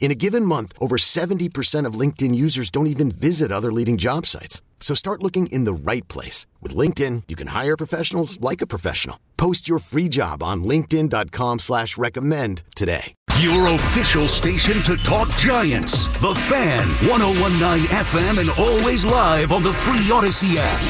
In a given month, over 70% of LinkedIn users don't even visit other leading job sites. So start looking in the right place. With LinkedIn, you can hire professionals like a professional. Post your free job on linkedin.com slash recommend today. Your official station to talk Giants. The Fan, 1019 FM and always live on the free Audacy app.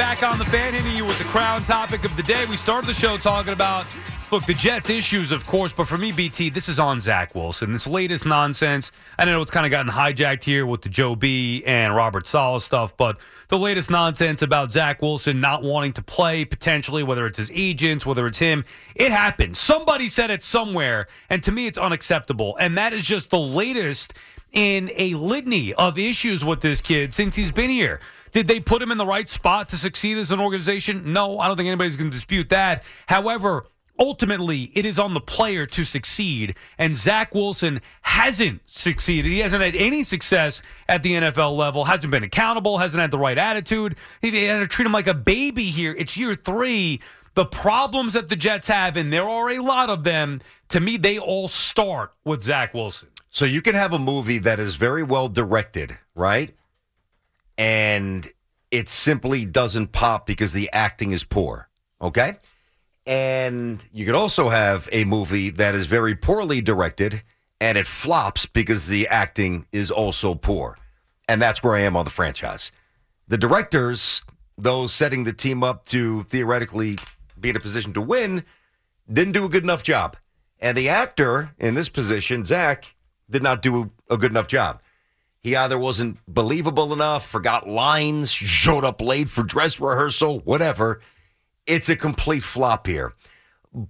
Back on the fan, hitting you with the crown topic of the day. We started the show talking about, look, the Jets' issues, of course, but for me, BT, this is on Zach Wilson. This latest nonsense. I know it's kind of gotten hijacked here with the Joe B and Robert Saleh stuff, but the latest nonsense about Zach Wilson not wanting to play potentially, whether it's his agents, whether it's him, it happened. Somebody said it somewhere, and to me, it's unacceptable. And that is just the latest in a litany of issues with this kid since he's been here. Did they put him in the right spot to succeed as an organization? No, I don't think anybody's going to dispute that. However, ultimately, it is on the player to succeed, and Zach Wilson hasn't succeeded. He hasn't had any success at the NFL level, hasn't been accountable, hasn't had the right attitude. He had to treat him like a baby here. It's year three. The problems that the Jets have, and there are a lot of them, to me, they all start with Zach Wilson. So you can have a movie that is very well directed, right? And it simply doesn't pop because the acting is poor, okay? And you could also have a movie that is very poorly directed and it flops because the acting is also poor. And that's where I am on the franchise. The directors, those setting the team up to theoretically be in a position to win, didn't do a good enough job. And the actor in this position, Zach, did not do a good enough job. He either wasn't believable enough, forgot lines, showed up late for dress rehearsal, whatever. It's a complete flop here.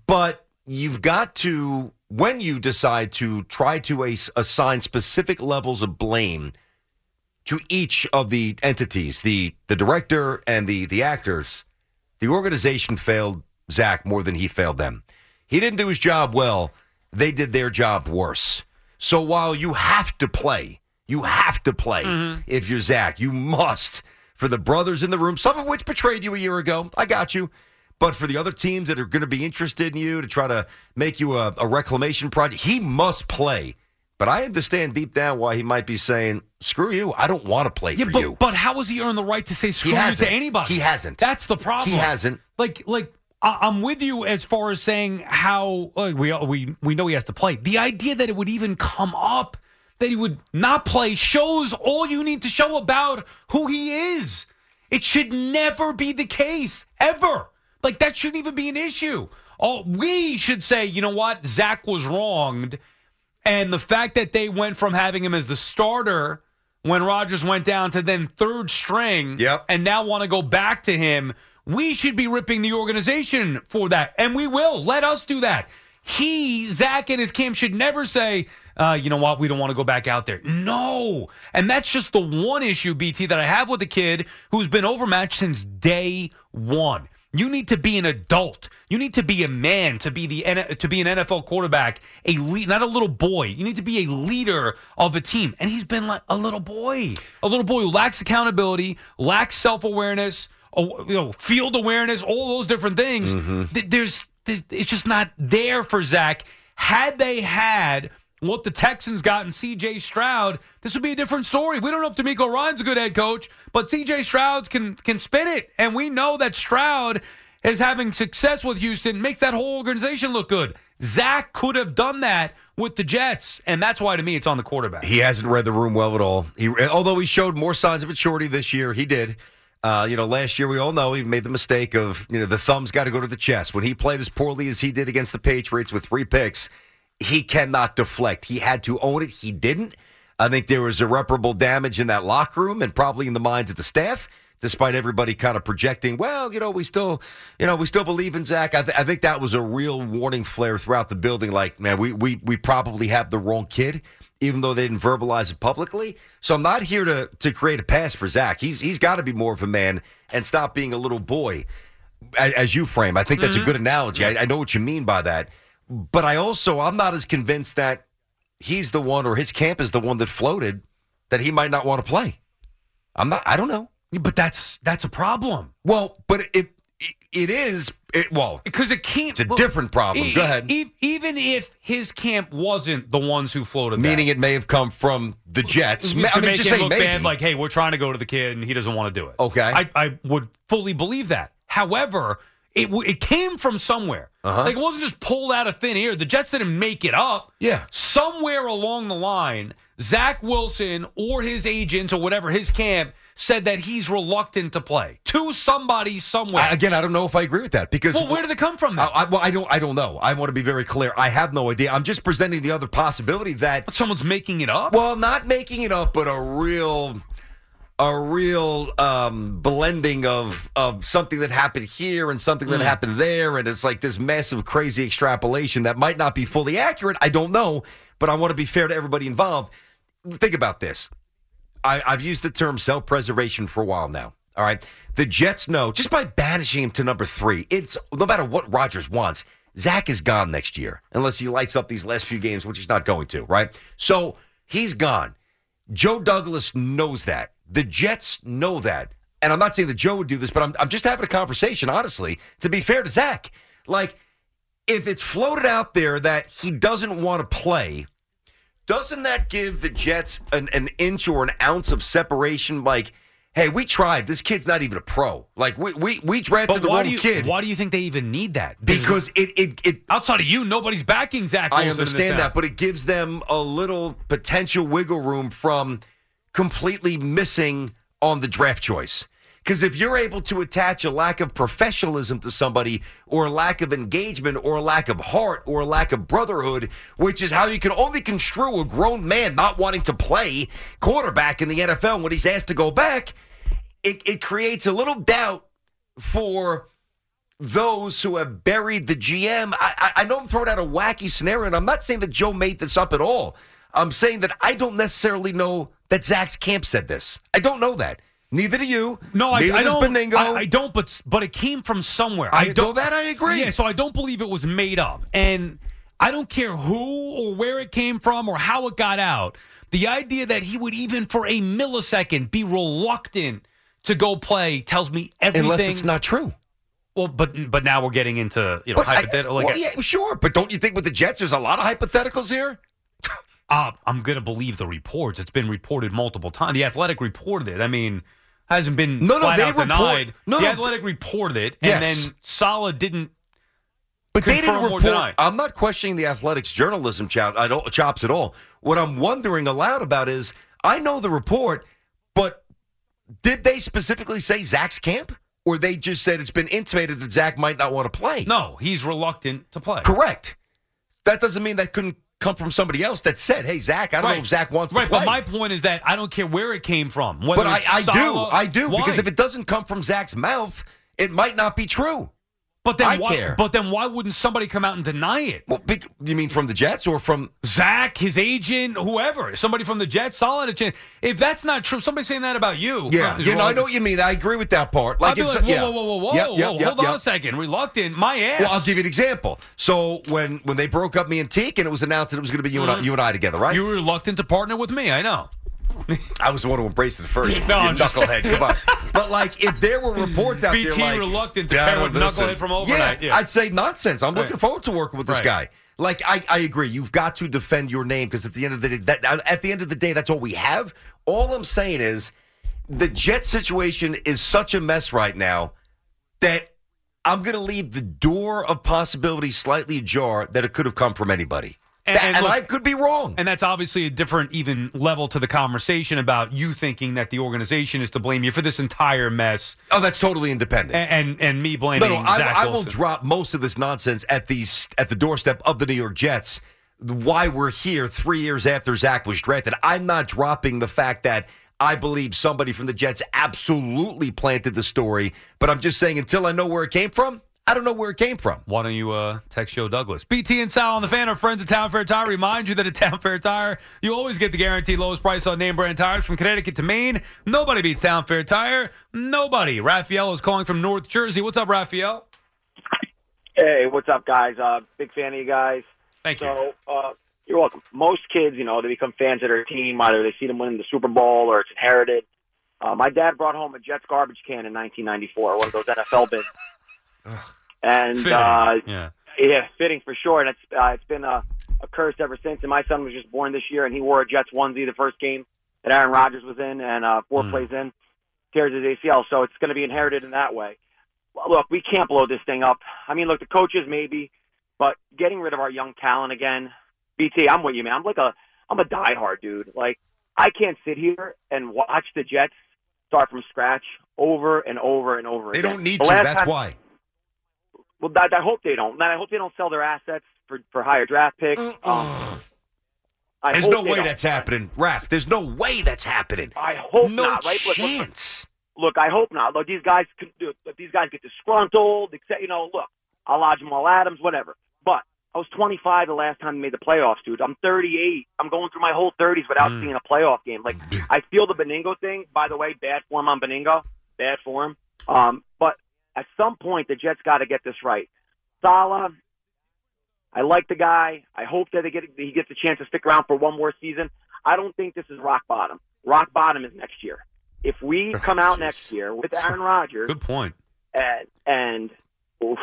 But you've got to, when you decide to try to as- assign specific levels of blame to each of the entities, the the director and the the actors, the organization failed Zach more than he failed them. He didn't do his job well. They did their job worse. So while you have to play, you have to play mm-hmm. if you're Zach. You must for the brothers in the room, some of which betrayed you a year ago. I got you. But for the other teams that are going to be interested in you to try to make you a, a reclamation project, he must play. But I understand deep down why he might be saying, "Screw you! I don't want to play Yeah, for but, you." but how has he earned the right to say screw you to anybody? He hasn't. That's the problem. He hasn't. Like, like I- I'm with you as far as saying how like, we we we know he has to play. The idea that it would even come up that he would not play shows all you need to show about who he is. It should never be the case ever. Like that shouldn't even be an issue. Oh, we should say, you know what, Zach was wronged. And the fact that they went from having him as the starter when Rodgers went down to then third string Yep. and now want to go back to him, we should be ripping the organization for that. And we will. Let us do that. He, Zach, and his camp should never say, uh, you know what, we don't want to go back out there. No. And that's just the one issue, BT, that I have with a kid who's been overmatched since day one. You need to be an adult. You need to be a man to be the N- to be an NFL quarterback, a lead, not a little boy. You need to be a leader of a team. And he's been like a little boy, a little boy who lacks accountability, lacks self awareness, you know, field awareness, all those different things. Th- There's, there's it's just not there for Zach. Had they had what the Texans got in C.J. Stroud, this would be a different story. We don't know if DeMeco Ryans a good head coach, but C.J. Stroud can can spin it, and we know that Stroud is having success with Houston, makes that whole organization look good. Zach could have done that with the Jets, and that's why to me it's on the quarterback. He hasn't read the room well at all. He, although he showed more signs of maturity this year, he did. Uh, you know, last year we all know he made the mistake of you know the thumb's got to go to the chest. When he played as poorly as he did against the Patriots with three picks, he cannot deflect. He had to own it. He didn't. I think there was irreparable damage in that locker room and probably in the minds of the staff despite everybody kind of projecting, well, you know, we still, you know, we still believe in Zach. I, th- I, think that was a real warning flare throughout the building. Like, man, we we we probably have the wrong kid, even though they didn't verbalize it publicly. So I'm not here to to create a pass for Zach. He's he's got to be more of a man and stop being a little boy, as, as you frame. I think that's mm-hmm. a good analogy. I, I know what you mean by that, but I also I'm not as convinced that he's the one or his camp is the one that floated that he might not want to play. I'm not. I don't know. But that's that's a problem. Well, but it it is it, well because it can't. It's a well, different problem. E- Go ahead. E- even if his camp wasn't the ones who floated, meaning that. it may have come from the Jets. To I mean, just say look maybe. bad, like, hey, we're trying to go to the kid and he doesn't want to do it. Okay, I, I would fully believe that. However, it it came from somewhere. Uh-huh. Like it wasn't just pulled out of thin air. The Jets didn't make it up. Yeah, somewhere along the line, Zach Wilson or his agent or whatever his camp said that he's reluctant to play to somebody somewhere. I, again, I don't know if I agree with that because well, where did it come from? I, I, well, I don't. I don't know. I want to be very clear. I have no idea. I'm just presenting the other possibility that but someone's making it up. Well, not making it up, but a real. A real um, blending of of something that happened here and something that mm. happened there, and it's like this massive, crazy extrapolation that might not be fully accurate. I don't know, but I want to be fair to everybody involved. Think about this I, I've used the term self preservation for a while now. All right. The Jets know just by banishing him to number three, it's no matter what Rodgers wants, Zach is gone next year unless he lights up these last few games, which he's not going to, right? So he's gone. Joe Douglas knows that. The Jets know that. And I'm not saying that Joe would do this, but I'm, I'm just having a conversation, honestly, to be fair to Zach. Like, if it's floated out there that he doesn't want to play, doesn't that give the Jets an, an inch or an ounce of separation? Like, hey, we tried. This kid's not even a pro. Like, we we, we drafted but the wrong you, kid. Why do you think they even need that? Because it, it, it outside of you, nobody's backing Zach. Wilson I understand that, but it gives them a little potential wiggle room from completely missing on the draft choice. Because if you're able to attach a lack of professionalism to somebody, or a lack of engagement, or a lack of heart, or a lack of brotherhood, which is how you can only construe a grown man not wanting to play quarterback in the NFL when he's asked to go back, it, it creates a little doubt for those who have buried the GM. I, I, know I'm throwing out a wacky scenario, and I'm not saying that Joe made this up at all. I'm saying that I don't necessarily know that Zach's camp said this. I don't know that. Neither do you. No, I, I don't. Benigno. I, I, don't. But but it came from somewhere. I, I don't. that I agree. Yeah. So I don't believe it was made up, and I don't care who or where it came from or how it got out. The idea that he would even for a millisecond be reluctant to go play tells me everything. Unless it's not true. Well, but but now we're getting into you know hypothetical. Well, yeah, sure. But don't you think with the Jets, there's a lot of hypotheticals here? Uh, I'm going to believe the reports. It's been reported multiple times. The Athletic reported it. I mean, hasn't been no, no, flat they out report, denied. No, the no, Athletic reported it, and yes. then Saleh didn't. But they didn't report. I'm not questioning the Athletic's journalism chop, chops at all. What I'm wondering aloud about is, I know the report, but did they specifically say Zach's camp? Or they just said it's been intimated that Zach might not want to play? No, he's reluctant to play. Correct. That doesn't mean that couldn't come from somebody else that said, "Hey, Zach, I don't right. know if Zach wants right, to play." But my point is that I don't care where it came from. But I, I do, I do, why? because if it doesn't come from Zach's mouth, it might not be true. But then, I why, care. but then, why wouldn't somebody come out and deny it? Well, you mean from the Jets or from Zach, his agent, whoever? Somebody from the Jets, solid a chance. If that's not true, somebody saying that about you. Yeah, you know, I know what you mean. I agree with that part. Like, I'd be like, whoa, yeah. whoa, whoa, whoa, whoa, yep, whoa, yep, hold on a second. Reluctant, my ass. Well, I'll give you an example. So when when they broke up me and Teak, and it was announced that it was going to be you mm-hmm. and I, mm-hmm. you and I together, right? You were reluctant to partner with me. I know. I was the one who embraced it first. no, you knucklehead. Come on. But like, if there were reports out BT there, like reluctant to pair with knucklehead from overnight. Yeah, yeah, I'd say nonsense. I'm looking right. forward to working with this right. guy. Like, I, I agree. You've got to defend your name because at the end of the day, that, at the end of the day, that's all we have. All I'm saying is, the Jet situation is such a mess right now that I'm going to leave the door of possibility slightly ajar that it could have come from anybody. And- and and look- I could be wrong. And that's obviously a different, even level to the conversation about you thinking that the organization is to blame you for this entire mess, oh, that's totally independent. and and, and me blaming. No, no, I, I will drop most of this nonsense at these at the doorstep of the New York Jets. Why we're here three years after Zach was drafted. I'm not dropping the fact that I believe somebody from the Jets absolutely planted the story, but I'm just saying until I know where it came from, I don't know where it came from. Why don't you uh, text Joe Douglas? BT and Sal on the fan are friends at Town Fair Tire. Remind you that at Town Fair Tire, you always get the guaranteed lowest price on name brand tires from Connecticut to Maine. Nobody beats Town Fair Tire. Nobody. Raphael is calling from North Jersey. What's up, Raphael? Hey, what's up, guys? Uh, big fan of you guys. Thank you. So, uh, you're welcome. Most kids, you know, they become fans of their team, either they see them win the Super Bowl or it's inherited. Uh, my dad brought home a Jets garbage can in 1994, one of those NFL bins. And Fitting. uh, yeah. yeah, fitting for sure. And it's uh, it's been a, a curse ever since. And my son was just born this year, and he wore a Jets onesie the first game that Aaron Rodgers was in, and uh, four Mm. plays in, tears his ACL. So it's going to be inherited in that way. Well, look, we can't blow this thing up. I mean, look, the coaches maybe, but getting rid of our young talent again. BT, I'm with you, man. I'm like a I'm a diehard dude. Like I can't sit here and watch the Jets start from scratch over and over and over. They again. don't need The to. That's time- why. Well, I, I hope they don't. And I hope they don't sell their assets for for higher draft picks. Um, I There's hope no they way don't. that's happening, Raf. There's no way that's happening. I hope no not. Right? Look, look, look, chance. look, I hope not. Look, these guys could do. Look, these guys get disgruntled. Except, you know, look, I'll lodge Jamal Adams, whatever. But I was 25 the last time they made the playoffs, dude. I'm 38. I'm going through my whole 30s without Mm. seeing a playoff game. Like, I feel the Benigno thing. By the way, bad form on Benigno. Bad form. Um, but at some point, the Jets got to get this right. Saleh, I like the guy. I hope that they get he gets a chance to stick around for one more season. I don't think this is rock bottom. Rock bottom is next year. If we come out Jeez. next year with Aaron Rodgers Good point. and, and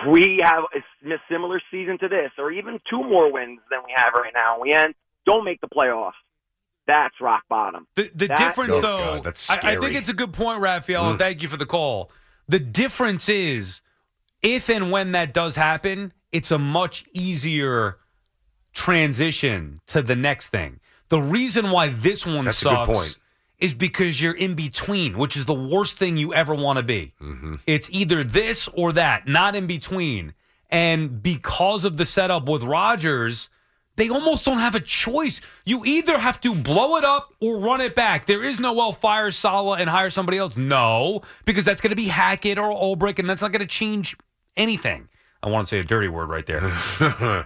we have a similar season to this, or even two more wins than we have right now, we end don't make the playoffs. That's rock bottom. The the That- difference, Oh, though, God, that's I, I think it's a good point, Raphael. and Mm. Thank you for the call. The difference is, if and when that does happen, it's a much easier transition to the next thing. The reason why this one That's sucks is because you're in between, which is the worst thing you ever want to be. Mm-hmm. It's either this or that, not in between. And because of the setup with Rodgers, they almost don't have a choice. You either have to blow it up or run it back. There is no well fire Saleh and hire somebody else. No, because that's going to be Hackett or Ulbrich, and that's not going to change anything. I want to say a dirty word right there.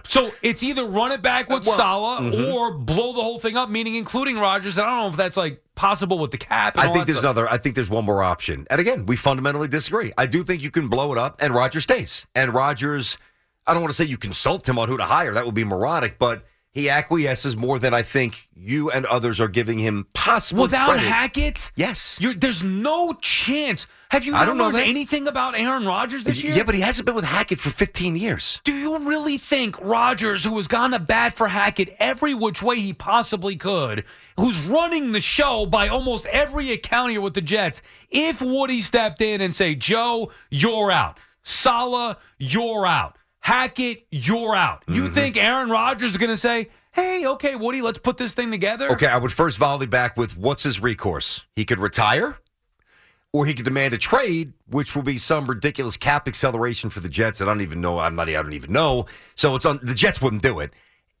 so it's either run it back with Well, Saleh mm-hmm. or blow the whole thing up, meaning including Rodgers. And I don't know if that's like possible with the cap. I think there's stuff. another. I think there's one more option. And again, we fundamentally disagree. I do think you can blow it up and Rodgers stays. And Rodgers, I don't want to say you consult him on who to hire. That would be moronic, but he acquiesces more than I think you and others are giving him possible Without credit. Hackett, Yes. you're, there's no chance. Have you I don't know that. anything about Aaron Rodgers this year? Yeah, but he hasn't been with Hackett for 15 years. Do you really think Rodgers, who has gone to bat for Hackett every which way he possibly could, who's running the show by almost every account here with the Jets, if Woody stepped in and say, Joe, you're out. Saleh, you're out. Hackett, you're out. You Mm-hmm. think Aaron Rodgers is going to say, hey, okay, Woody, let's put this thing together? Okay, I would first volley back with what's his recourse? He could retire, or he could demand a trade, which will be some ridiculous cap acceleration for the Jets. I don't even know. I'm not. I don't even know. So it's on. The Jets wouldn't do it.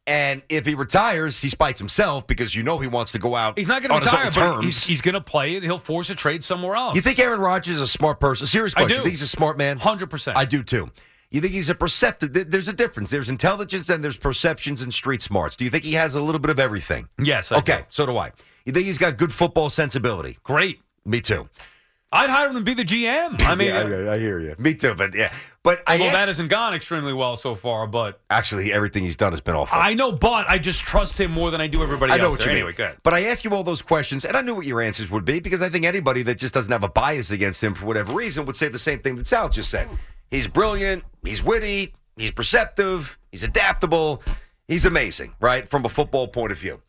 And if he retires, he spites himself because you know he wants to go out. He's not going to retire, but he's, he's going to play it. He'll force a trade somewhere else. you think Aaron Rodgers is a smart person? Serious I question. do. You think he's a smart man? 100%. I do too. You think he's a perceptive? There's a difference. There's intelligence and there's perceptions and street smarts. Do you think he has a little bit of everything? Yes. I Okay, do. so do I. You think he's got good football sensibility? Great. Me too. I'd hire him to be the GM. I mean, uh, yeah, I, I hear you. Me too. But yeah, but I asked- that hasn't gone extremely well so far, but actually everything he's done has been awful. I know, but I just trust him more than I do everybody I know else. what you there. mean. Anyway, good. But I asked you all those questions, and I knew what your answers would be because I think anybody that just doesn't have a bias against him for whatever reason would say the same thing that Sal just said. He's brilliant. He's witty. He's perceptive. He's adaptable. He's amazing, right? From a football point of view.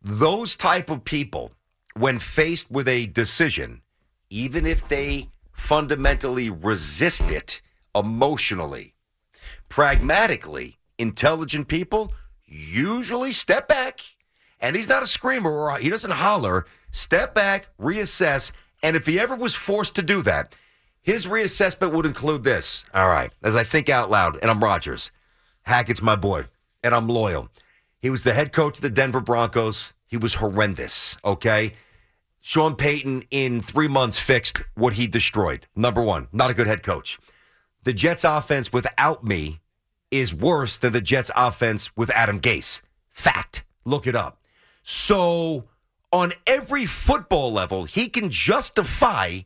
Those type of people, when faced with a decision, even if they fundamentally resist it emotionally. Pragmatically, intelligent people usually step back, and he's not a screamer or he doesn't holler. Step back, reassess, and if he ever was forced to do that, his reassessment would include this. All right, as I think out loud, and I'm Rodgers. Hackett's my boy, and I'm loyal. He was the head coach of the Denver Broncos. He was horrendous, okay? Sean Payton in three months fixed what he destroyed. Number one, not a good head coach. The Jets offense without me is worse than the Jets offense with Adam Gase. Fact. Look it up. So, on every football level, he can justify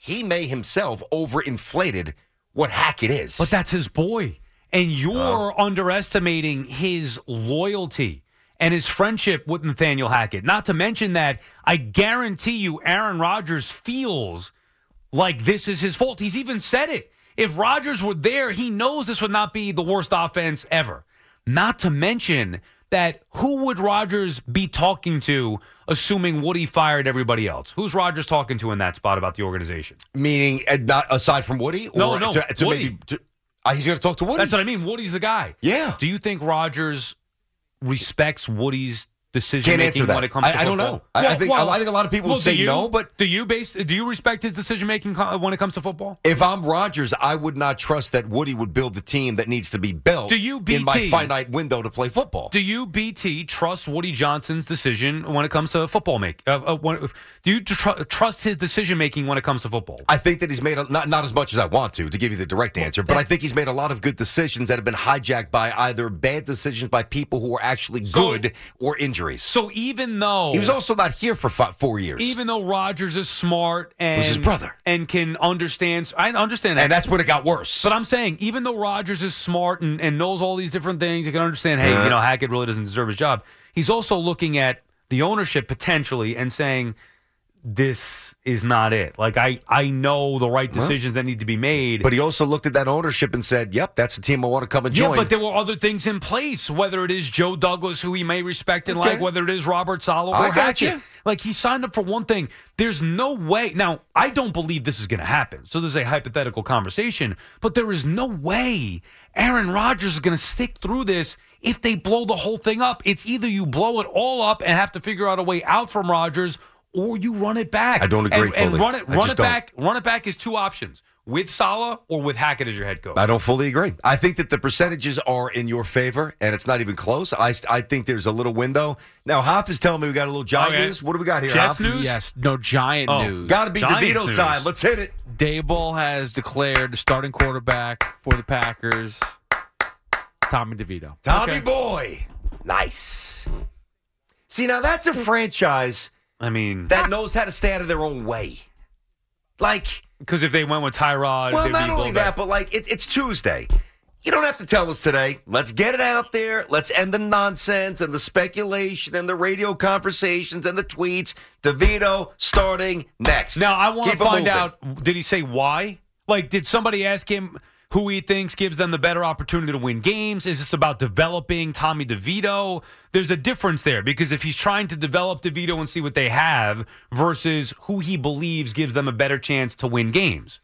he may himself overinflated what Hackett is. But that's his boy. And you're oh. underestimating his loyalty and his friendship with Nathaniel Hackett. Not to mention that I guarantee you Aaron Rodgers feels like this is his fault. He's even said it. If Rodgers were there, he knows this would not be the worst offense ever. Not to mention that who would Rodgers be talking to, assuming Woody fired everybody else? Who's Rodgers talking to in that spot about the organization? Meaning, uh, not aside from Woody? Or No, no, To, to Woody. maybe, to, uh, he's going to talk to Woody? That's what I mean. Woody's the guy. Yeah. Do you think Rodgers respects Woody's decision Can't making when it comes to I, I don't know. I, I think I think a lot of people well, would say you, no, but do you base do you respect his decision making when it comes to football? if I'm Rodgers, I would not trust that Woody would build the team that needs to be built Do you, in my finite window to play football. Do you BT trust Woody Johnson's decision when it comes to football make? Uh, uh, when, do you tr- trust his decision making when it comes to football? I think that he's made a, not not as much as I want to to give you the direct answer, but I think he's made a lot of good decisions that have been hijacked by either bad decisions by people who are actually So- good or injuries. So even though he was also not here for five, four years, even though Rodgers is smart and Was his brother. and can understand, I understand that. and that's when it got worse. But I'm saying, even though Rodgers is smart and, and knows all these different things, he can understand, hey, Uh-huh. you know, Hackett really doesn't deserve his job. He's also looking at the ownership potentially and saying, this is not it. Like, I, I know the right decisions that need to be made. But he also looked at that ownership and said, "Yep, that's the team I want to come and yeah, join." but there were other things in place, whether it is Joe Douglas, who he may respect and Okay. like, whether it is Robert Saleh or I got you. Like, he signed up for one thing. There's no way. Now, I don't believe this is going to happen. So there's a hypothetical conversation, but there is no way Aaron Rodgers is going to stick through this if they blow the whole thing up. It's either you blow it all up and have to figure out a way out from Rodgers or you run it back. I don't agree And, and run it, I run just it don't. back. Run it back is two options: with Saleh or with Hackett as your head coach. I don't fully agree. I think that the percentages are in your favor, and it's not even close. I, I think there's a little window. Now, Hoff is telling me we got a little giant Okay. news. What do we got here, Jets Hoff? news? Yes, no giant Oh. news. Got to be Giants DeVito news. time. Let's hit it. Daboll has declared the starting quarterback for the Packers, Tommy DeVito. Tommy Okay. Boy. Nice. See, now that's a franchise I mean, that knows how to stay out of their own way. Like, because if they went with Tyrod, well, not only that, back- but like, it, it's Tuesday. You don't have to tell us today. Let's get it out there. Let's end the nonsense and the speculation and the radio conversations and the tweets. DeVito starting next. Now I want to Keep find moving. out. Did he say why? Like, did somebody ask him who he thinks gives them the better opportunity to win games? Is this about developing Tommy DeVito? There's a difference there because if he's trying to develop DeVito and see what they have versus who he believes gives them a better chance to win games.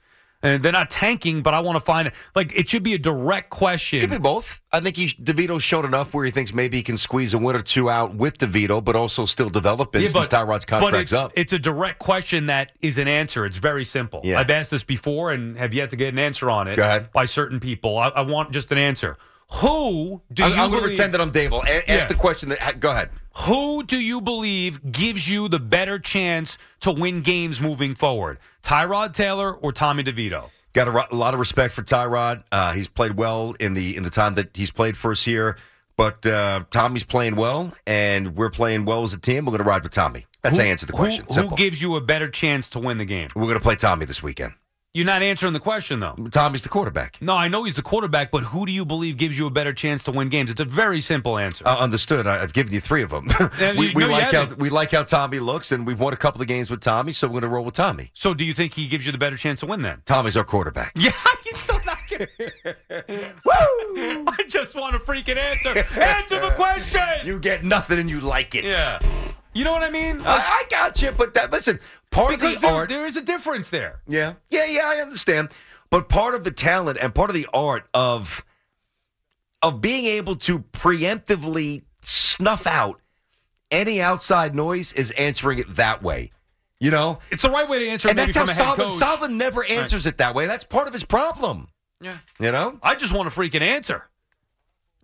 And they're not tanking, but I want to find like it should be a direct question. Could be both. I think he, DeVito's shown enough where he thinks maybe he can squeeze a win or two out with DeVito, but also still develop it Yeah, since Tyrod's but contract's it's, up. It's a direct question that is an answer. It's very simple. Yeah. I've asked this before and have yet to get an answer on it by certain people. I, I want just an answer. Who do I'm, you I'm going to pretend that I'm Daboll. A- ask the question that. ha- Go ahead. Who do you believe gives you the better chance to win games moving forward? Tyrod Taylor or Tommy DeVito? Got a, ro- a lot of respect for Tyrod. Uh, he's played well in the in the time that he's played for us here. But uh, Tommy's playing well, and we're playing well as a team. We're going to ride with Tommy. That's who, how I answer the question. Who, who gives you a better chance to win the game? we're going to play Tommy this weekend. You're not answering the question though. Tommy's the quarterback. No, I know he's the quarterback, but who do you believe gives you a better chance to win games? It's a very simple answer. Uh, understood. I, I've given you three of them. We you- we no, like how we like how Tommy looks, and we've won a couple of games with Tommy, so we're going to roll with Tommy. so do you think he gives you the better chance to win then? Tommy's our quarterback. Yeah, you still not getting. Woo! I just want a freaking answer. Answer the question. You get nothing, and you like it. yeah. You know what I mean? I, I got you. But that listen, part because of the there, art. there is a difference there. Yeah, yeah, yeah. I understand. But part of the talent and part of the art of of being able to preemptively snuff out any outside noise is answering it that way. You know? It's the right way to answer. And that's how from a head Sullivan, coach. Sullivan never answers it that way. That's part of his problem. Yeah. You know? I just want a freaking answer.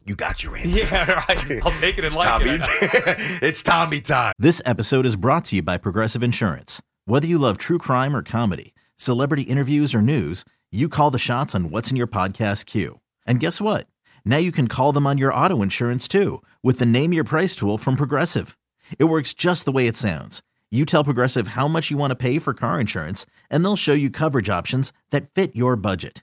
You got your answer. Yeah, right. I'll take it and It's like Tommy. it. it's Tommy time. This episode is brought to you by Progressive Insurance. Whether you love true crime or comedy, celebrity interviews or news, you call the shots on what's in your podcast queue. And guess what? Now you can call them on your auto insurance too with the Name Your Price tool from Progressive. It works just the way it sounds. You tell Progressive how much you want to pay for car insurance, and they'll show you coverage options that fit your budget.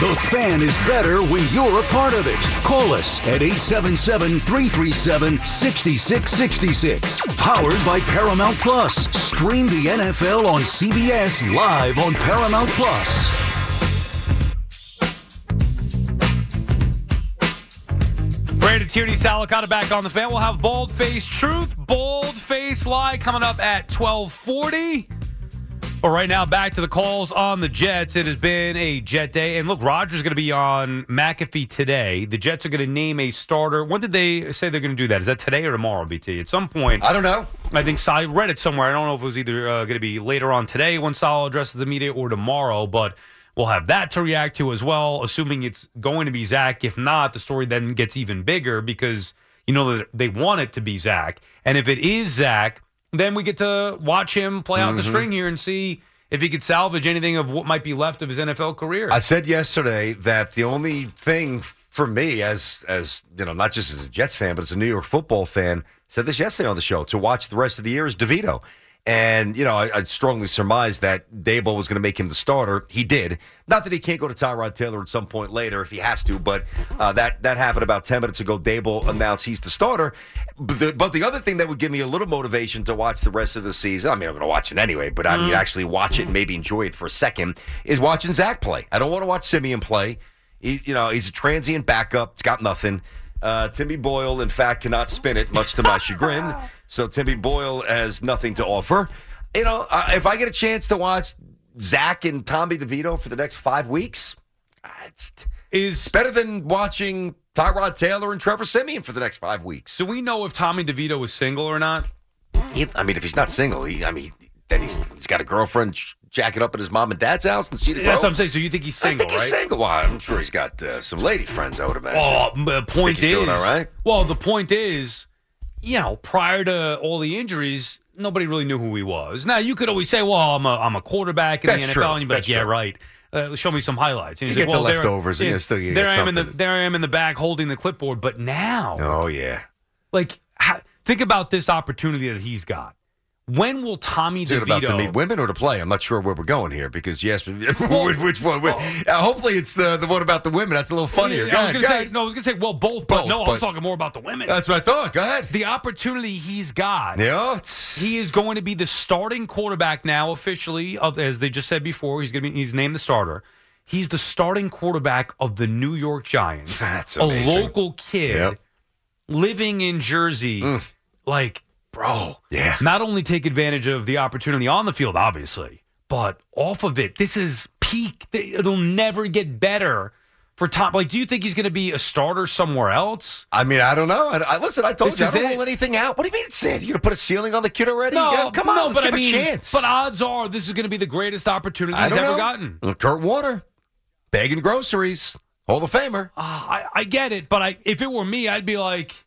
The fan is better when you're a part of it. Call us at 877 337 6666. Powered by Paramount Plus. Stream the NFL on CBS live on Paramount Plus. Brandon Tierney, Sal Licata back on the fan. We'll have Bold Face Truth, Bold Face Lie coming up at 1240. But right now, back to the calls on the Jets. It has been a Jet day. And look, Rodgers is going to be on McAfee today. The Jets are going to name a starter. When did they say they're going to do that? Is that today or tomorrow, BT? At some point. I don't know. I think Sal, I read it somewhere. I don't know if it was either uh, going to be later on today when Sal addresses the media or tomorrow, but we'll have that to react to as well, assuming it's going to be Zach. If not, the story then gets even bigger because you know that they want it to be Zach. And if it is Zach, then we get to watch him play out the mm-hmm. string here and see if he could salvage anything of what might be left of his NFL career. I said yesterday that the only thing for me, as as you know, not just as a Jets fan, but as a New York football fan, said this yesterday on the show to watch the rest of the year is DeVito. And, you know, I, I strongly surmised that Daboll was going to make him the starter. He did. Not that he can't go to Tyrod Taylor at some point later if he has to, but uh, that, that happened about 10 minutes ago. Daboll announced he's the starter. But the, but the other thing that would give me a little motivation to watch the rest of the season, I mean, I'm going to watch it anyway, but I mean, actually watch it and maybe enjoy it for a second, is watching Zach play. I don't want to watch Siemian play. He's, you know, he's a transient backup. It's got nothing. Uh, Timmy Boyle, in fact, cannot spin it, much to my chagrin. So Timmy Boyle has nothing to offer. You know, uh, if I get a chance to watch Zach and Tommy DeVito for the next five weeks, uh, it's, is it's better than watching Tyrod Taylor and Trevor Siemian for the next five weeks. do we know if Tommy DeVito is single or not? He- I mean, if he's not single, he, I mean, then he's he's got a girlfriend sh- jacking up at his mom and dad's house in Cedar That's Grove. what I'm saying. So you think he's I single, think he's right? single. Well, I'm sure he's got uh, some lady friends. I would imagine. Oh, m- the point he's is, doing all right? well, the point is, you know, prior to all the injuries, nobody really knew who he was. Now you could always say, "Well, I'm a I'm a quarterback in That's the NFL," true. and you'd be like, "Yeah, true. right." Uh, show me some highlights. And You he's get like, the well, there- leftovers, and still- you there I am in the there I am in the back holding the clipboard. But now, oh yeah. like, ha- think about this opportunity that he's got. When will Tommy Is it about to meet women or to play? I'm not sure where we're going here because yes, Well- which, one? Uh, hopefully, it's the the one about the women. That's a little funnier. Yeah, I was ahead, gonna go say no. I was gonna say well, both, but Both, no, I was talking more about the women. That's what I thought. Go ahead. the opportunity he's got. yeah, it's, He is going to be the starting quarterback now officially of as they just said before, he's going to be he's named the starter. He's the starting quarterback of the New York Giants. That's a local kid Yep. Mm. living in Jersey. Like, bro. Yeah. Not only take advantage of the opportunity on the field obviously, but off of it. This is peak. It'll never get better for Tom. Like, do you think he's going to be a starter somewhere else? I mean, I don't know. I, I listen. I told This you I don't it. rule anything out. What do you mean it's it? You're gonna put a ceiling on the kid already? No, come on, no, but give I mean, a chance. but odds are this is going to be the greatest opportunity he's ever know. gotten. Kurt Warner, bagging groceries. Hall of Famer. Ah, I, I get it, but I if it were me, I'd be like,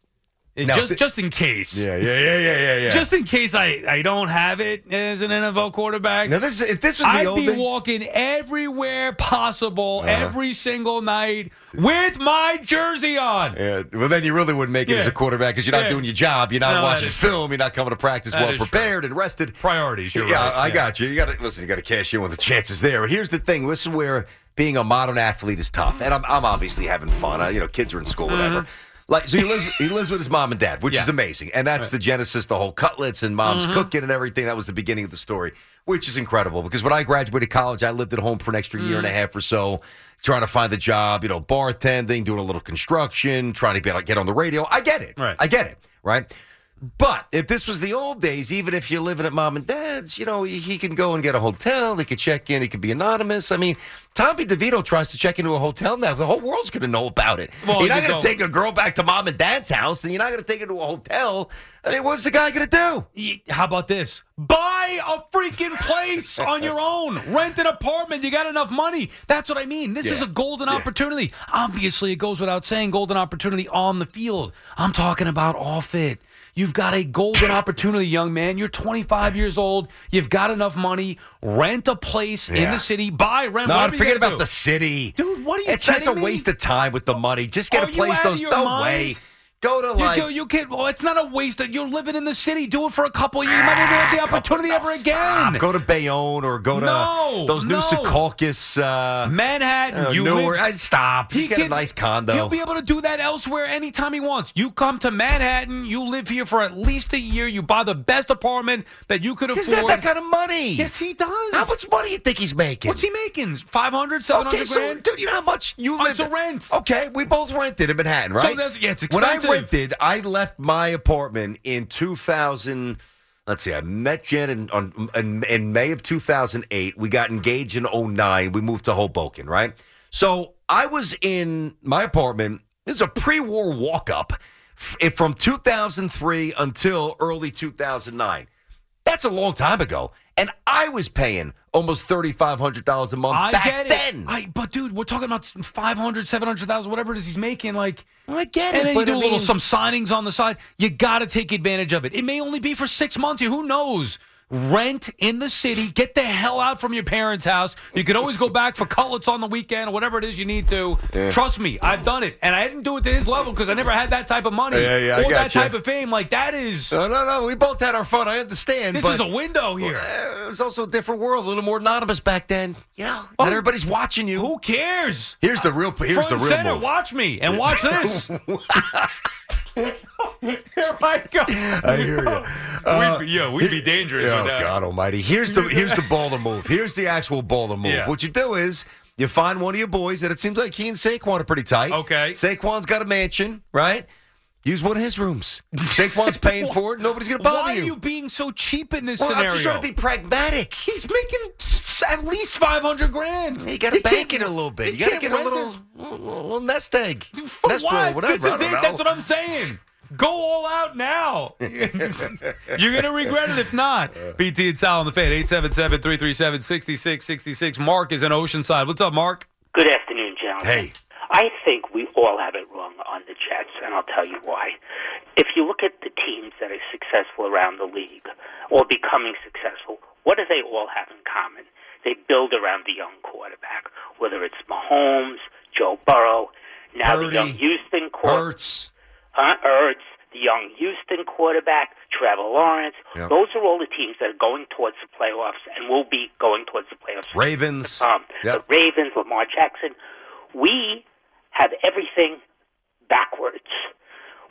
Now, just th- just in case. Yeah, yeah, yeah, yeah, yeah, yeah. Just in case I, I don't have it as an NFL quarterback. now this is if this was the I'd be day- walking everywhere possible Uh-huh. every single night with my jersey on. Yeah, well, then you really wouldn't make it Yeah. as a quarterback because you're not Yeah. doing your job. You're not No, watching is true. film. You're not coming to practice That well is true. prepared and rested. Priorities, you're yeah, right. I got you. You got to listen. You got to cash in when the chance is there. Here's the thing. This is where being a modern athlete is tough, and I'm, I'm obviously having fun. Uh, you know, kids are in school, whatever. Like, so he lives, he lives with his mom and dad, which. Yeah. is amazing, and that's the genesis, the whole cutlets and mom's Mm-hmm. cooking and everything. That was the beginning of the story, which is incredible. Because when I graduated college, I lived at home for an extra year and Mm. a half or so, trying to find a job. You know, bartending, doing a little construction, trying to be able to get on the radio. I get it. Right. I get it. Right. But if this was the old days, even if you're living at mom and dad's, you know, he, he can go and get a hotel. He could check in. He could be anonymous. I mean, Tommy DeVito tries to check into a hotel now. The whole world's going to know about it. Well, you're not you going to take a girl back to mom and dad's house, and you're not going to take her to a hotel. I mean, what's the guy going to do? How about this? Buy a freaking place on your own. Rent an apartment. You got enough money. That's what I mean. This is a golden opportunity. Obviously, it goes without saying golden opportunity on the field. I'm talking about off it. You've got a golden opportunity, young man. You're 25 years old. You've got enough money. Rent a place in the city. Buy, rent. No, forget about do. the city. Dude, what are you It's that's a me? waste of time with the money. Just get Are a place. Those no mind? way. Go to You, like do- you can't. Well, it's not a waste. Of, you're living in the city. Do it for a couple years. You might not even have the opportunity couple- ever no, again. stop. Go to Bayonne or go to No, those new no. Secaucus. Uh, Manhattan. uh, you Newark. live- I stop. Just get a nice condo. He'll be able to do that elsewhere anytime he wants. You come to Manhattan, you live here for at least a year, you buy the best apartment that you could He's afford. not that kind of money. yes, he does. How much money you think he's making? What's he making? 500, 700 Okay, so grand? dude, you know how much you Oh, live it's a rent. Okay, we both rented in Manhattan, right? there's- yeah, it's When rented, I left my apartment in 2000. Let's see, I met Jen in, on, in, in May of 2008. We got engaged in 09. We moved to Hoboken, right? So I was in my apartment. This is a pre war walk up eh, from 2003 until early 2009. That's a long time ago. And I was paying almost $3,500 a month I back get it. then. I, but dude, we're talking about 500, 700,000, whatever it is he's making. Like, I get and it, then you do I a little some signings on the side. You got to take advantage of it. It may only be for six months. Here, who knows? Rent in the city. Get the hell out from your parents' house. You could always go back for cutlets on the weekend or whatever it is you need to. Trust me, I've done it, and I didn't do it to his level because I never had that type of money Yeah, yeah, or that gotcha. type of fame. Like that is. No, no, no. We both had our fun. I understand. this is a window here. Uh, it was also a different world, a little more anonymous back then. You know, Oh, not everybody's watching you. Who cares? Here's the real. Here's Front the real center, move. watch me and watch this. Here I go. I hear you. Uh, we'd be, yo, we'd be dangerous. oh. God Almighty! Here's the here's the baller move. Here's the actual ball to move. Yeah. What you do is you find one of your boys that it seems like he and Saquon are pretty tight. Okay. Saquon's got a mansion, right? Use one of his rooms. Saquon's paying for it. Nobody's gonna bother you. Why are you. you being so cheap in this well, scenario? I'm just trying to be pragmatic. He's making s- at least five hundred grand. You got to bank it a little bit. he You got to get a little, little, little nest egg. For nest what? roll, whatever. This is it. know. That's what I'm saying. Go all out now. You're gonna regret it if not. Uh. BT and Sal on the fan 877-337-6666. Mark is in Oceanside. What's up, Mark? Good afternoon, gentlemen. Hey. I think we all have it wrong on the Jets, and I'll tell you why. If you look at the teams that are successful around the league or becoming successful, what do they all have in common? They build around the young quarterback, whether it's Mahomes, Joe Burrow, now the young Houston quarterback. Hurts. Huh? Ertz, the young Houston quarterback, Trevor Lawrence. Yeah. Those are all the teams that are going towards the playoffs and will be going towards the playoffs. Ravens. Um, Yep. The Ravens, Lamar Jackson. We have everything backwards.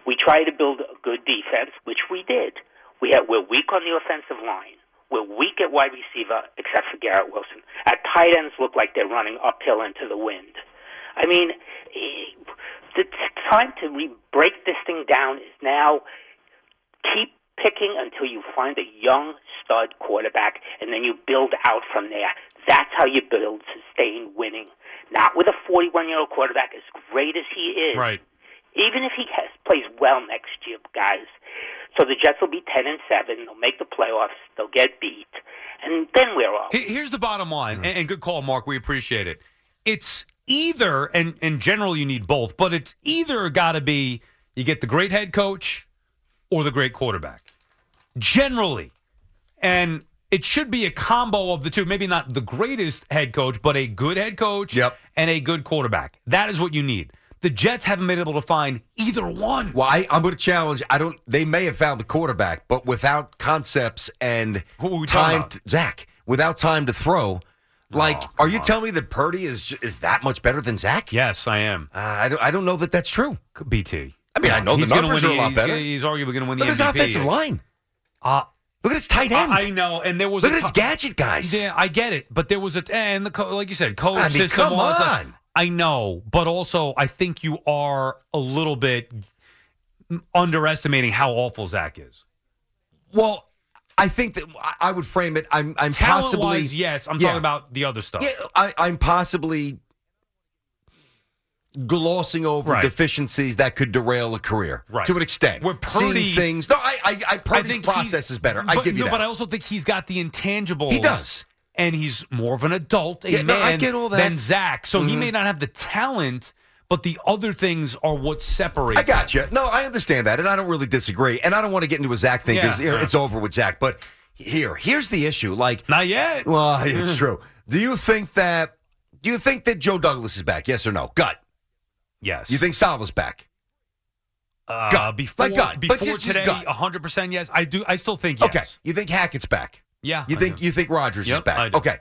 We try to build a good defense, which we did. We have, we're weak on the offensive line. We're weak at wide receiver, except for Garrett Wilson. At tight ends, look like they're running uphill into the wind. I mean, the time to re- break this thing down is now. Keep picking until you find a young stud quarterback, and then you build out from there. That's how you build sustained winning. Not with a 41 year old quarterback, as great as he is. Right. Even if he has, plays well next year, guys. So the Jets will be 10 and 7. They'll make the playoffs. They'll get beat. And then we're all. He- Here's the bottom line, and, and good call, Mark. We appreciate it. It's either, and in general, you need both, but it's either got to be you get the great head coach or the great quarterback. Generally. And it should be a combo of the two. Maybe not the greatest head coach, but a good head coach Yep. and a good quarterback. That is what you need. The Jets haven't been able to find either one. Well, I, I'm going to challenge. I don't. They may have found the quarterback, but without concepts and Who are we time, to, Zach, without time to throw. Like, Oh, are you telling me that Purdy is is that much better than Zach? Yes, I am. Uh, I don't. I don't know that that's true. BT. I mean, I know the numbers win are a the- lot he's better. He's, arguably going to win the Look at his offensive line. Uh, Look at his tight end. I, I know, and there was Look at his gadget guys. Yeah, I get it, but there was a and the co- like you said, coach I mean, system. come on. I know, but also I think you are a little bit underestimating how awful Zach is. Well, I think that I- I would frame it. I'm. I'm possibly. yes. I'm Yeah. talking about the other stuff. Yeah, I, I'm possibly glossing over Right. deficiencies that could derail a career Right. to an extent. Where Purdy- Seeing things. No, I, I, I Purdy's think process is better. I give you no, that. But I also think he's got the intangibles. He does. And he's more of an adult, a Yeah, no, man I get all that. than Zach. So he Mhm. may not have the talent, but the other things are what separates. I got you. No, I understand that, and I don't really disagree. And I don't want to get into a Zach thing because Yeah. it's over with Zach. But here, here's the issue. Like, Not yet. well, it's true. Do you think that? Do you think that Joe Douglas is back? Yes or no? Gut. Yes. You think Saleh's back? Uh, Gut. before Like gut, before today, hundred percent yes. I do. I still think yes. Okay. You think Hackett's back? Yeah. You I think do. you think Rodgers is Yep, back? I. Okay.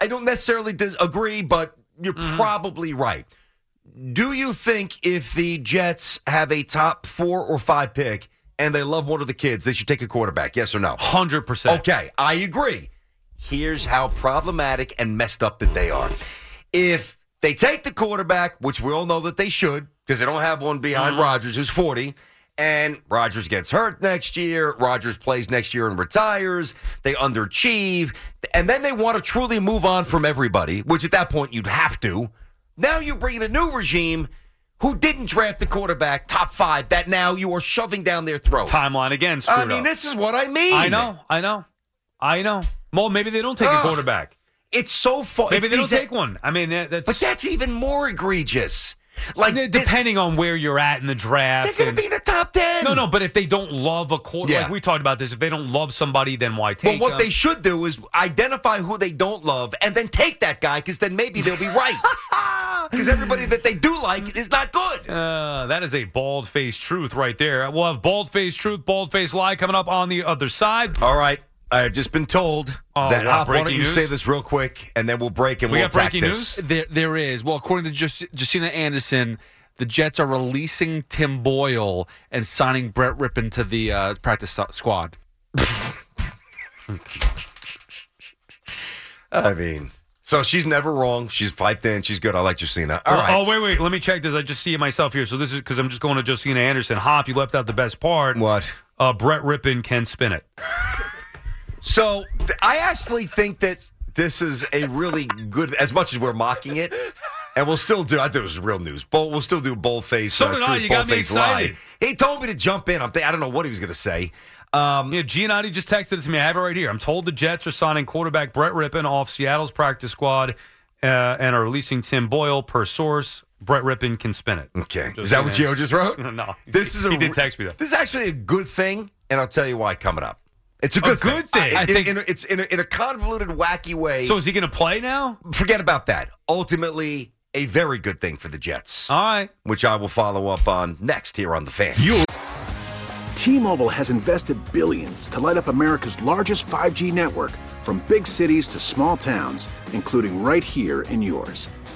I don't necessarily disagree, but you're Mm-hmm. probably right. Do you think if the Jets have a top four or five pick and they love one of the kids, they should take a quarterback? Yes or no? hundred percent? Okay, I agree. Here's how problematic and messed up that they are. If they take the quarterback, which we all know that they should, because they don't have one behind Rodgers who's 40, and Rodgers gets hurt next year, Rodgers plays next year and retires, they underachieve, and then they want to truly move on from everybody, which at that point you'd have to. Now you bring in a new regime who didn't draft the quarterback top five that now you are shoving down their throat. Timeline again. I mean, up. this is what I mean. I know. I know. I know. Well, maybe they don't take a quarterback. It's so far. Maybe it's they don't the exact- take one. I mean, that's But that's even more egregious. Like this- depending on where you're at in the draft. they're going to be in the top ten. no, no. But if they don't love a quarter, Yeah. like we talked about this, if they don't love somebody, then why take? Well, what them? they should do is identify who they don't love and then take that guy because then maybe they'll be right. Because everybody that they do like is not good. Uh, that is a bald faced truth right there. We'll have bald faced truth, bald faced lie coming up on the other side. All right. I have just been told Oh, that what, Hop, why don't breaking you news? say this real quick and then we'll break and We we'll attack breaking this. There, there is. Well, according to Just, Josina Anderson, the Jets are releasing Tim Boyle and signing Brett Rypien to the uh, practice squad. I mean, so she's never wrong. She's piped in. She's good. I like Josina. All Oh, right. Oh, wait, wait. Let me check this. I just see it myself here. So this is because I'm just going to Josina Anderson. Hoff, you left out the best part. What? Uh, Brett Rypien can spin it. So I actually think that this is a really good, as much as we're mocking it, and we'll still do. I think it was real news. Bull, we'll still do boldface. So uh, did I. truth, You got me boldface lie. excited. He told me to jump in. I'm th- I don't know what he was going to say. Um, Yeah, Giannotti just texted it to me. I have it right here. I'm told the Jets are signing quarterback Brett Rypien off Seattle's practice squad uh, and are releasing Tim Boyle per source. Brett Rypien can spin it. okay, Just is that what. Gio just wrote? No. This is a He did text me that. This is actually a good thing, and I'll tell you why coming up. It's a good good thing. I, I think- in, a, it's in a, in a convoluted, wacky way. So is he going to play now? forget about that. Ultimately, a very good thing for the Jets, All right. which I will follow up on next here on the fan. T-Mobile has invested billions to light up America's largest 5G network from big cities to small towns, including right here in yours.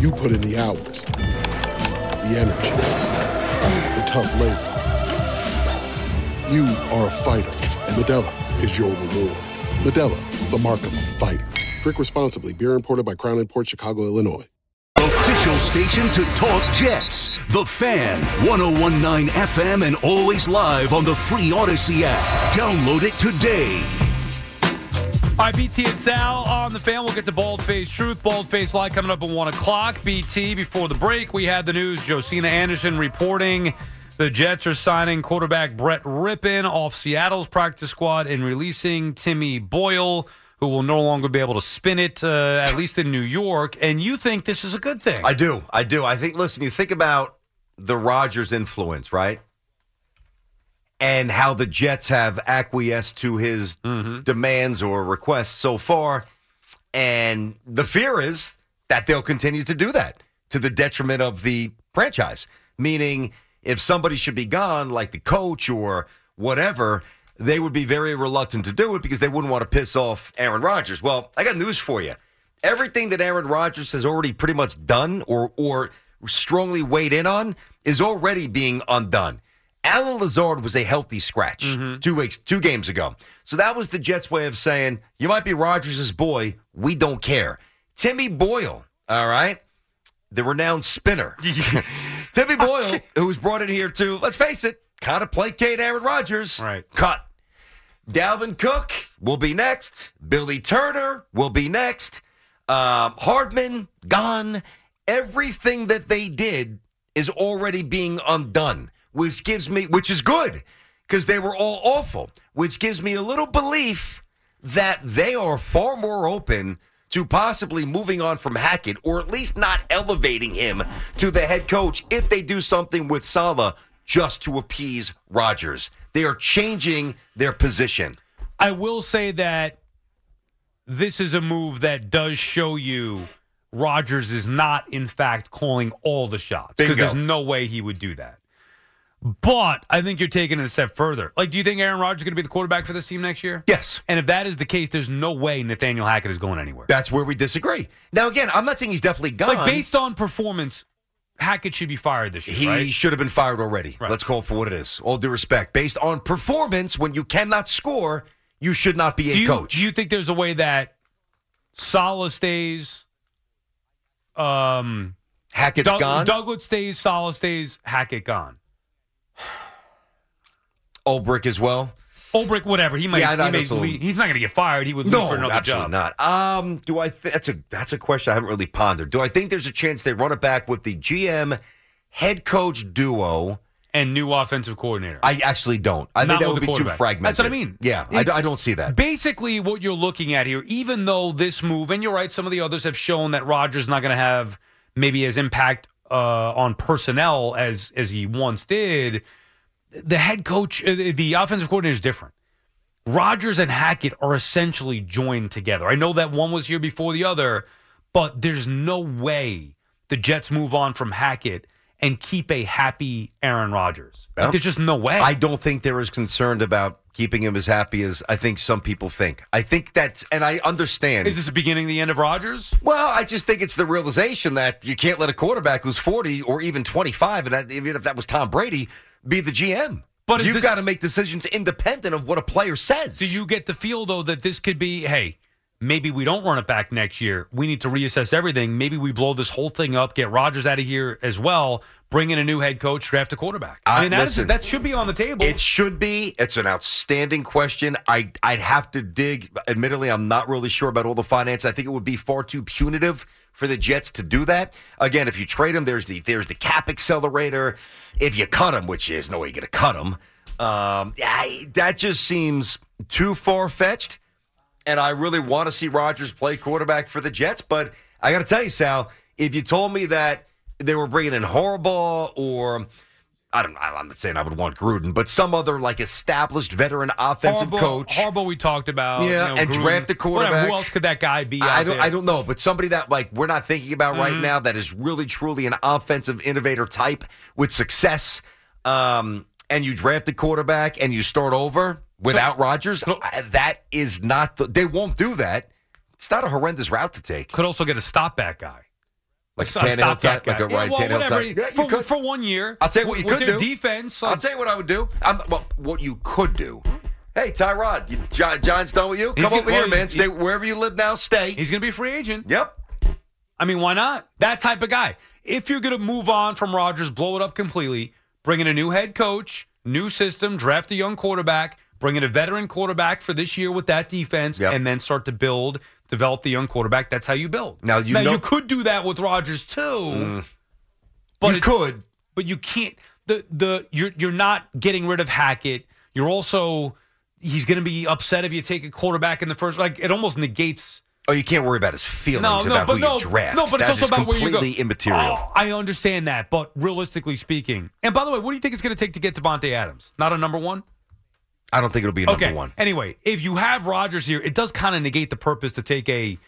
You put in the hours, the energy, the tough labor. You are a fighter, and Modelo is your reward. Modelo, the mark of a fighter. Drink responsibly. Beer imported by Crown Port Chicago, Illinois. Official station to talk Jets. The Fan, 1019 FM, and always live on the free Audacy app. Download it today. All right, BT and Sal on the fan. We'll get to Bald Face Truth. Bald Face Live coming up at 1 o'clock. BT, before the break, we had the news. Josina Anderson reporting the Jets are signing quarterback Brett Rypien off Seattle's practice squad and releasing Timmy Boyle, who will no longer be able to spin it, uh, at least in New York. And you think this is a good thing? I do. I do. I think, listen, you think about the Rodgers influence, right? And how the Jets have acquiesced to his mm-hmm. demands or requests so far. And the fear is that they'll continue to do that to the detriment of the franchise. Meaning, if somebody should be gone, like the coach or whatever, they would be very reluctant to do it because they wouldn't want to piss off Aaron Rodgers. Well, I got news for you. Everything that Aaron Rodgers has already pretty much done or or strongly weighed in on is already being undone. Allen Lazard was a healthy scratch two weeks, two games ago. So that was the Jets' way of saying, you might be Rodgers' boy. We don't care. Timmy Boyle, all right? The renowned spinner. Timmy Boyle, who was brought in here to, let's face it, kind of placate Aaron Rodgers. Right. Cut. Dalvin Cook will be next. Billy Turner will be next. Um, Hardman gone. Everything that they did is already being undone, which gives me, which is good because they were all awful, which gives me a little belief that they are far more open to possibly moving on from Hackett or at least not elevating him to the head coach if they do something with Saleh just to appease Rodgers. They are changing their position. I will say that this is a move that does show you Rodgers is not, in fact, calling all the shots because there's no way he would do that. But I think you're taking it a step further. Like, do you think Aaron Rodgers is going to be the quarterback for this team next year? Yes. And if that is the case, there's no way Nathaniel Hackett is going anywhere. That's where we disagree. Now, again, I'm not saying he's definitely gone. Like, based on performance, Hackett should be fired this year, He right? should have been fired already. Right. Let's call it for what it is. All due respect. Based on performance, when you cannot score, you should not be a do you, coach. Do you think there's a way that Saleh stays? Um, Hackett's Doug- gone. Douglas stays. Saleh stays. Hackett gone. Ulbrich as well. Ulbrich, whatever. He might. Yeah, he may that's little- leave. He's not going to get fired. He would leave No, for another absolutely job. not. Um, do I? Th- that's a that's a question I haven't really pondered. Do I think there's a chance they run it back with the GM head coach duo? And new offensive coordinator. I actually don't. I Not think that would be too fragmented. That's what I mean. Yeah, I I don't see that. Basically, what you're looking at here, even though this move, and you're right, some of the others have shown that Rodgers is not going to have maybe as impact uh, on personnel as as he once did. The head coach, uh, the offensive coordinator is different. Rodgers and Hackett are essentially joined together. I know that one was here before the other, but there's no way the Jets move on from Hackett and keep a happy Aaron Rodgers. Like, there's just no way. I don't think they're as concerned about keeping him as happy as I think some people think. I think that's, and I understand. Is this the beginning, the end of Rodgers? Well, I just think it's the realization that you can't let a quarterback who's 40 or even 25, and that, even if that was Tom Brady, be the GM. But you've got to make decisions independent of what a player says. Do you get the feel though that this could be, hey, maybe we don't run it back next year. We need to reassess everything. Maybe we blow this whole thing up, get Rodgers out of here as well, bring in a new head coach, draft a quarterback. I Uh, mean, that, is- listen. that should be on the table. It should be. It's an outstanding question. I I'd have to dig. Admittedly, I'm not really sure about all the finance. I think it would be far too punitive for the Jets to do that. Again, if you trade him, there's the there's the cap accelerator. If you cut him, which is no way you're going to cut him, um, I- that just seems too far fetched. And I really want to see Rodgers play quarterback for the Jets. But I got to tell you, Sal, if you told me that they were bringing in Harbaugh or I don't. I'm not saying I would want Gruden, but some other like established veteran offensive Harbaugh, coach. Harbaugh, we talked about. Yeah, you know, and Gruden, draft a quarterback. whatever. Who else could that guy be? I don't. there? I don't know, but somebody that like we're not thinking about right Mhm. now that is really truly an offensive innovator type with success. Um, and you draft a quarterback and you start over without Rodgers. I- That is not. The, they won't do that. It's not a horrendous route to take. Could also get a stop stopback guy. Like a Tannehill type, like a Yeah, Ryan well, Tannehill type. Yeah, for, could. for one year. I'll tell you what you could do. Defense. I'll tell you what I would do. I'm, well, what you could do. Hey, Tyrod, you, John, John's done with you. He's Come gonna- over here, well, man. he- Stay wherever you live now. Stay. He's going to be a free agent. Yep. I mean, why not? That type of guy. If you're going to move on from Rodgers, blow it up completely, bring in a new head coach, new system, draft a young quarterback, bring in a veteran quarterback for this year with that defense, Yep. and then start to build, develop the young quarterback. That's how you build. Now, you know- you could do that with Rodgers too. Mm. But you could. but you can't. The the you're you're not getting rid of Hackett. You're also he's going to be upset if you take a quarterback in the first. Like it almost negates. Oh, you can't worry about his feelings No, no, about but who no, you draft. no, but That it's also about where you go. completely immaterial. Oh, I understand that, but realistically speaking, and by the way, what do you think it's going to take to get Davante Adams? Not a number one. I don't think it'll be a okay. number one. Anyway, if you have Rodgers here, it does kind of negate the purpose to take a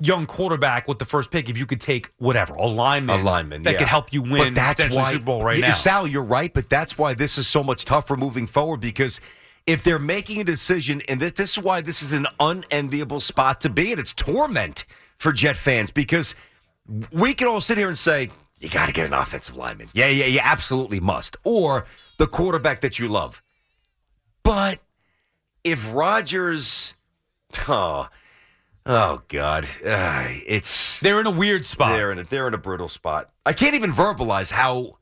young quarterback with the first pick. If you could take whatever a lineman, A lineman that yeah. could help you win But that's why Super Bowl right Yeah, now. Sal, you're right, but that's why this is so much tougher moving forward because if they're making a decision, and this, this is why this is an unenviable spot to be in, it's torment for Jet fans because we can all sit here and say you got to get an offensive lineman. Yeah, yeah, you absolutely must, or the quarterback that you love. But if Rodgers, oh, oh God, uh, it's They're in a weird spot. they're in a they're in a brutal spot. I can't even verbalize how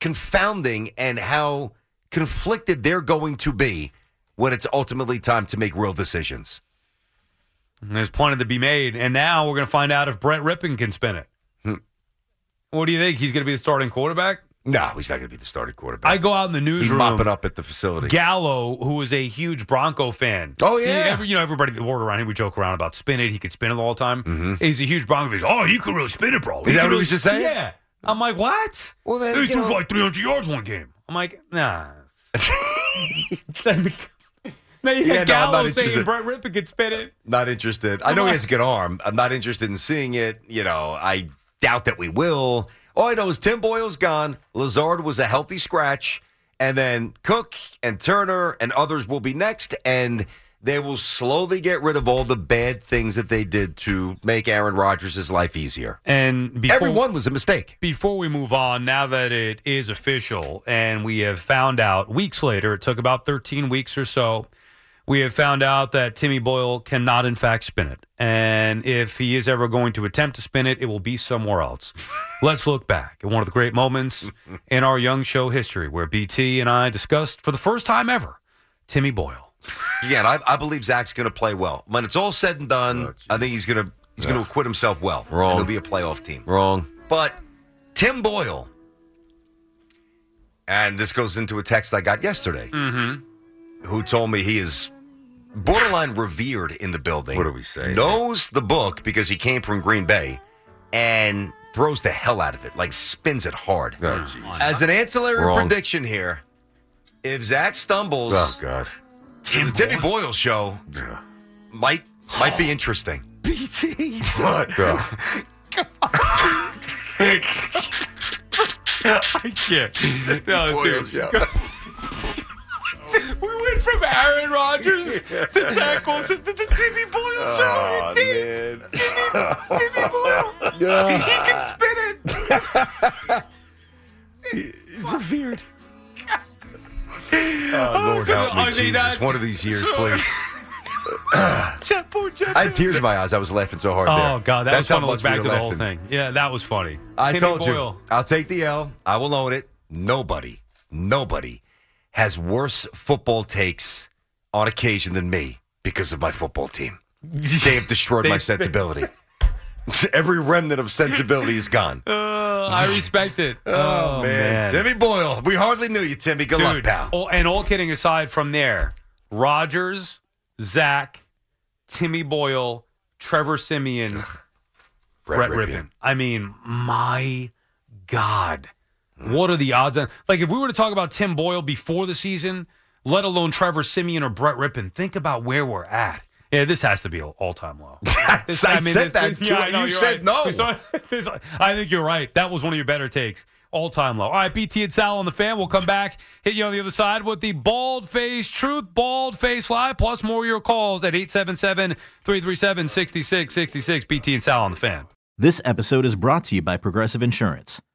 confounding and how conflicted they're going to be when it's ultimately time to make real decisions. There's plenty to be made, and now we're going to find out if Brett Rypien can spin it. Hmm. What do you think? He's going to be the starting quarterback? No, he's not going to be the starting quarterback. I go out in the newsroom. mopping up at the facility. Gallo, who is a huge Bronco fan. Oh, He- yeah. every- you know, everybody that worked around him, we joke around about spin it. He could spin it all the time. Mm-hmm. He's a huge Bronco fan. Oh, he could really spin it, bro. Is that could what he was just saying? Yeah. I'm like, what? Well, then, he threw know- for like 300 yards one game. I'm like, nah. now you Yeah, got no, Gallo saying interested. Brett Rypien could spin it. Not interested. I know he has a good arm. I'm not interested in seeing it. You know, I doubt that we will. All I know is Tim Boyle's gone. Lazard was a healthy scratch. And then Cook and Turner and others will be next. And they will slowly get rid of all the bad things that they did to make Aaron Rodgers' life easier. And before, Everyone was a mistake. Before we move on, now that it is official and we have found out weeks later, it took about 13 weeks or so, we have found out that Timmy Boyle cannot, in fact, spin it. And if he is ever going to attempt to spin it, it will be somewhere else. Let's look back at one of the great moments in our young show history where BT and I discussed for the first time ever Timmy Boyle. Again, I, I believe Zach's going to play well. When it's all said and done, I think he's going to he's going to acquit himself well. Wrong. And he'll be a playoff team. Wrong. But Tim Boyle, and this goes into a text I got yesterday, Mm-hmm. who told me he is borderline revered in the building. What do we say? Knows the book because he came from Green Bay, and throws the hell out of it, like spins it hard. Oh, jeez. As an ancillary Wrong. prediction here, if Zach stumbles, Oh, God. the Timmy Boyle show Yeah. might might be interesting. BT. What? I can't. No, Boyle's dude. show. We went from Aaron Rodgers to Zach Wilson to the Timmy Boyle show. Oh, Timmy, man. Timmy Boyle. He can spin it. He's revered. Oh, Lord oh, help me, I Jesus. that- One of these years, so- please. Jet, poor Jet. I had tears in my eyes. I was laughing so hard there. Oh god, that That's was fun how to look much we back were to the whole thing. Yeah, that was funny. I Timmy told Boyle. you. I'll take the L. I will own it. Nobody, nobody has worse football takes on occasion than me because of my football team. They have destroyed my sensibility. Every remnant of sensibility is gone. Uh, I respect it. Oh, man. Timmy Boyle. We hardly knew you, Timmy. Good luck, Dude, pal. all- and all kidding aside from there, Rodgers, Zach, Timmy Boyle, Trevor Siemian, Brett, Rypien. I mean, my God. What are the odds? On, like, if we were to talk about Tim Boyle before the season, let alone Trevor Siemian or Brett Rypien, think about where we're at. Yeah, this has to be an all time low. This- I said that too. I know, You said right. no. This- this- I think you're right. That was one of your better takes. All time low. All right, BT and Sal on the fan. We'll come back, hit you on the other side with the bald face truth, bald face lie, plus more of your calls at 877 337 6666. BT and Sal on the fan. This episode is brought to you by Progressive Insurance.